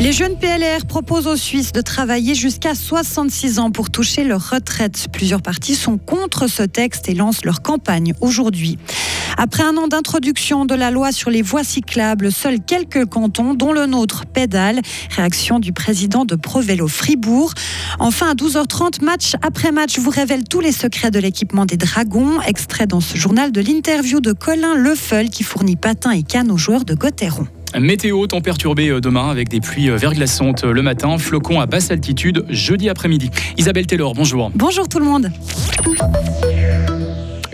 Les jeunes PLR proposent aux Suisses de travailler jusqu'à 66 ans pour toucher leur retraite. Plusieurs partis sont contre ce texte et lancent leur campagne aujourd'hui. Après un an d'introduction de la loi sur les voies cyclables, seuls quelques cantons, dont le nôtre, pédale. Réaction du président de ProVélo Fribourg. Enfin, à 12h30, match après match, vous révèle tous les secrets de l'équipement des Dragons. Extrait dans ce journal de l'interview de Colin Lefeul qui fournit patins et cannes aux joueurs de Gauthieron. Météo, temps perturbé euh, demain avec des pluies euh, verglaçantes euh, le matin, flocons à basse altitude jeudi après-midi. Isabelle Taylor, bonjour. Bonjour tout le monde.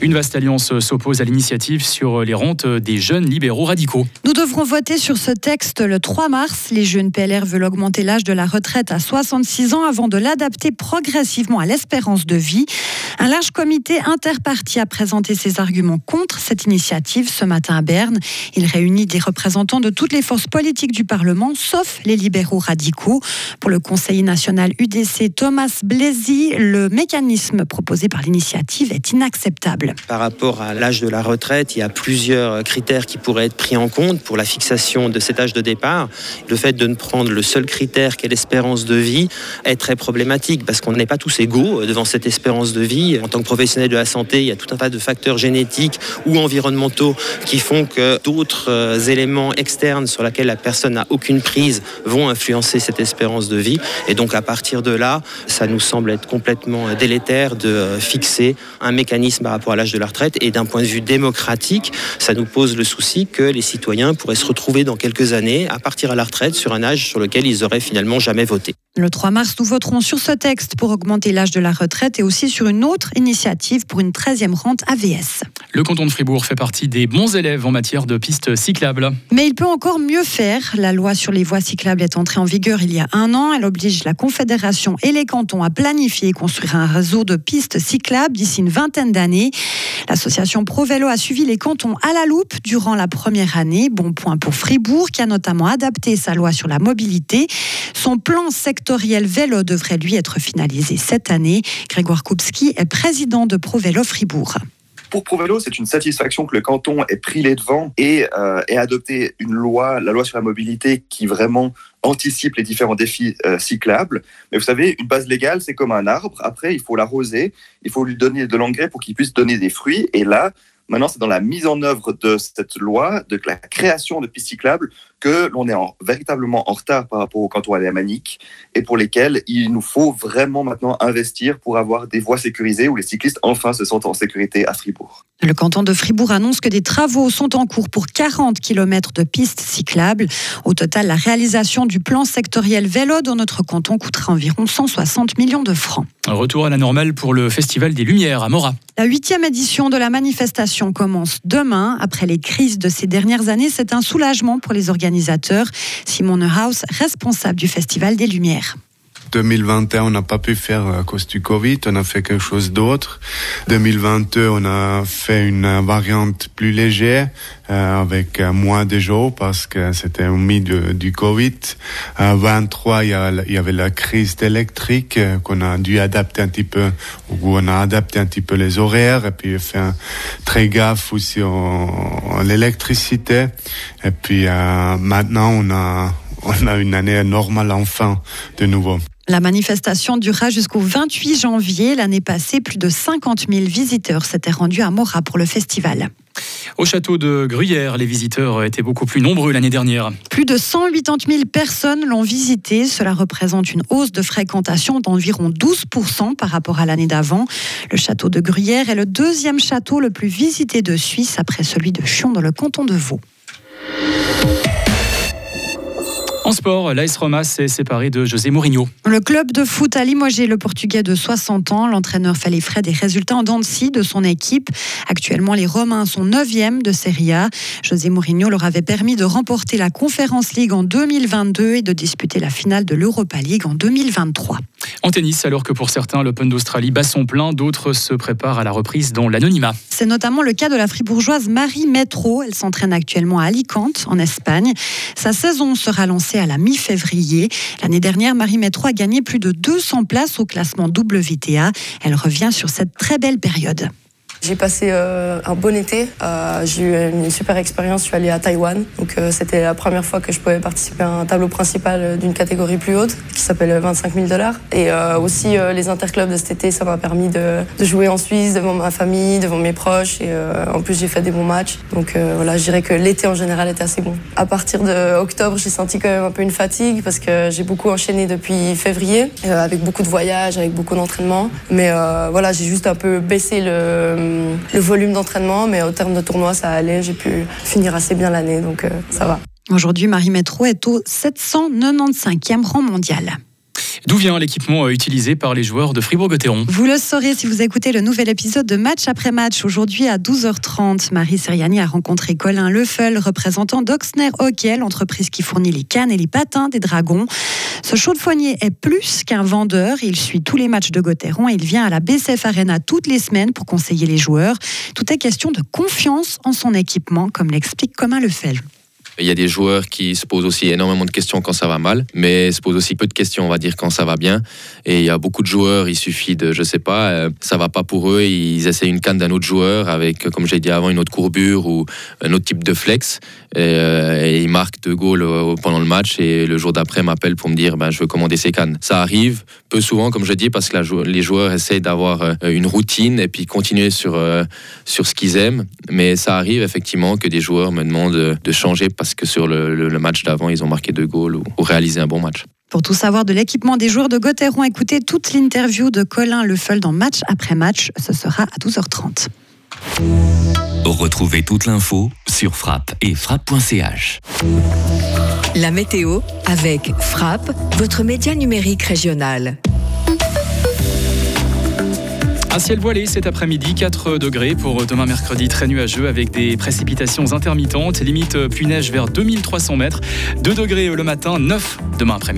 Une vaste alliance s'oppose à l'initiative sur les rentes des jeunes libéraux radicaux. Nous devrons voter sur ce texte le 3 mars. Les jeunes PLR veulent augmenter l'âge de la retraite à 66 ans avant de l'adapter progressivement à l'espérance de vie. Un large comité interparti a présenté ses arguments contre cette initiative ce matin à Berne. Il réunit des représentants de toutes les forces politiques du Parlement, sauf les libéraux radicaux. Pour le conseiller national UDC Thomas Blazy, le mécanisme proposé par l'initiative est inacceptable. Par rapport à l'âge de la retraite, il y a plusieurs critères qui pourraient être pris en compte pour la fixation de cet âge de départ. Le fait de ne prendre le seul critère qu'est l'espérance de vie est très problématique parce qu'on n'est pas tous égaux devant cette espérance de vie. En tant que professionnel de la santé, il y a tout un tas de facteurs génétiques ou environnementaux qui font que d'autres euh, éléments externes sur lesquels la personne n'a aucune prise vont influencer cette espérance de vie. Et donc à partir de là, ça nous semble être complètement délétère de euh, fixer un mécanisme par rapport à de la retraite. Et d'un point de vue démocratique, ça nous pose le souci que les citoyens pourraient se retrouver dans quelques années à partir à la retraite sur un âge sur lequel ils auraient finalement jamais voté. Le 3 mars, nous voterons sur ce texte pour augmenter l'âge de la retraite et aussi sur une autre initiative pour une 13e rente AVS. Le canton de Fribourg fait partie des bons élèves en matière de pistes cyclables. Mais il peut encore mieux faire. La loi sur les voies cyclables est entrée en vigueur il y a un an. Elle oblige la Confédération et les cantons à planifier et construire un réseau de pistes cyclables d'ici une vingtaine d'années. L'association ProVélo a suivi les cantons à la loupe durant la première année. Bon point pour Fribourg qui a notamment adapté sa loi sur la mobilité. Son plan sectoriel vélo devrait lui être finalisé cette année. Grégoire Koupski est président de ProVélo Fribourg. Pour ProVélo, c'est une satisfaction que le canton ait pris les devants et euh, ait adopté une loi, la loi sur la mobilité, qui vraiment anticipe les différents défis euh, cyclables. Mais vous savez, une base légale, c'est comme un arbre. Après, il faut l'arroser, il faut lui donner de l'engrais pour qu'il puisse donner des fruits. Et là, Maintenant, c'est dans la mise en œuvre de cette loi, de la création de pistes cyclables, que l'on est en, véritablement en retard par rapport au canton alémanique et pour lesquels il nous faut vraiment maintenant investir pour avoir des voies sécurisées où les cyclistes enfin se sentent en sécurité à Fribourg. Le canton de Fribourg annonce que des travaux sont en cours pour 40 km de pistes cyclables. Au total, la réalisation du plan sectoriel vélo dans notre canton coûtera environ 160 millions de francs. retour à la normale pour le Festival des Lumières à Mora. La huitième édition de la manifestation commence demain. Après les crises de ces dernières années, c'est un soulagement pour les organisateurs. Simon Neuhaus, responsable du Festival des Lumières. 2021, on n'a pas pu faire à cause du Covid, on a fait quelque chose d'autre. 2022, on a fait une variante plus légère euh, avec euh, moins de jours parce que c'était au milieu du Covid. Euh, 23, il y, avait la crise électrique euh, qu'on a dû adapter un petit peu, où on a adapté un petit peu les horaires et puis fait un, très gaffe aussi à l'électricité. Et puis euh, maintenant, on a on a une année normale enfin de nouveau. La manifestation durera jusqu'au 28 janvier. L'année passée, plus de 50 000 visiteurs s'étaient rendus à Mora pour le festival. Au château de Gruyère, les visiteurs étaient beaucoup plus nombreux l'année dernière. Plus de 180 000 personnes l'ont visité. Cela représente une hausse de fréquentation d'environ 12 par rapport à l'année d'avant. Le château de Gruyère est le deuxième château le plus visité de Suisse après celui de Chion dans le canton de Vaud. En sport, l'AS Roma s'est séparé de José Mourinho. Le club de foot a limogé le Portugais de 60 ans. L'entraîneur fait les frais des résultats en dents de son équipe. Actuellement, les Romains sont 9e de Serie A. José Mourinho leur avait permis de remporter la Conference League en 2022 et de disputer la finale de l'Europa League en 2023. En tennis, alors que pour certains, l'Open d'Australie bat son plein, d'autres se préparent à la reprise dans l'anonymat. C'est notamment le cas de la fribourgeoise Marie Métro. Elle s'entraîne actuellement à Alicante, en Espagne. Sa saison sera lancée à la mi-février. L'année dernière, Marie Métro a gagné plus de 200 places au classement WTA. Elle revient sur cette très belle période. J'ai passé euh, un bon été. Euh, j'ai eu une super expérience. Je suis allée à Taïwan. Donc euh, c'était la première fois que je pouvais participer à un tableau principal d'une catégorie plus haute qui s'appelle 25 000 dollars. Et aussi les interclubs de cet été, ça m'a permis de, de, jouer en Suisse devant ma famille, devant mes proches. Et en plus j'ai fait des bons matchs. Donc voilà, je dirais que l'été en général était assez bon. À partir de octobre, j'ai senti quand même un peu une fatigue parce que j'ai beaucoup enchaîné depuis février avec beaucoup de voyages, avec beaucoup d'entraînement. Mais voilà, j'ai juste un peu baissé le le volume d'entraînement, mais au terme de tournoi, ça allait. J'ai pu finir assez bien l'année, donc euh, ça va. Aujourd'hui, Marie Métro est au 795e rang mondial. D'où vient l'équipement euh, utilisé par les joueurs de Fribourg-Gotteron Vous le saurez si vous écoutez le nouvel épisode de Match après match. Aujourd'hui à 12h30, Marie Seriani a rencontré Colin Leffel, représentant d'Oxner Hockey, l'entreprise qui fournit les cannes et les patins des Dragons. Ce chaud de foigné est plus qu'un vendeur. Il suit tous les matchs de Gotteron et il vient à la BCF Arena toutes les semaines pour conseiller les joueurs. Tout est question de confiance en son équipement, comme l'explique Colin Leffel. Il y a des joueurs qui se posent aussi énormément de questions quand ça va mal, mais se posent aussi peu de questions, on va dire, quand ça va bien. Et il y a beaucoup de joueurs, il suffit de, je sais pas, euh, ça va pas pour eux, ils essaient une canne d'un autre joueur avec, comme j'ai dit avant, une autre courbure ou un autre type de flex. Et, euh, ils marquent deux goals euh, pendant le match et le jour d'après m'appellent pour me dire, ben, je veux commander ces cannes. Ça arrive peu souvent, comme je dis, parce que les joueurs essaient d'avoir une routine et puis continuer sur, sur ce qu'ils aiment. Mais ça arrive effectivement que des joueurs me demandent de changer parce que sur le, match d'avant, ils ont marqué deux goals ou, réalisé un bon match. Pour tout savoir de l'équipement des joueurs de Gauthieron, écoutez toute l'interview de Colin Lefeul dans Match après match. Ce sera à 12h30. Retrouvez toute l'info sur frappe et frappe.ch. La météo avec Frappe, votre média numérique régional. Un ciel voilé cet après-midi, 4 degrés pour demain mercredi, très nuageux avec des précipitations intermittentes, limite pluie-neige vers 2300 mètres, 2 degrés le matin, 9 demain après-midi.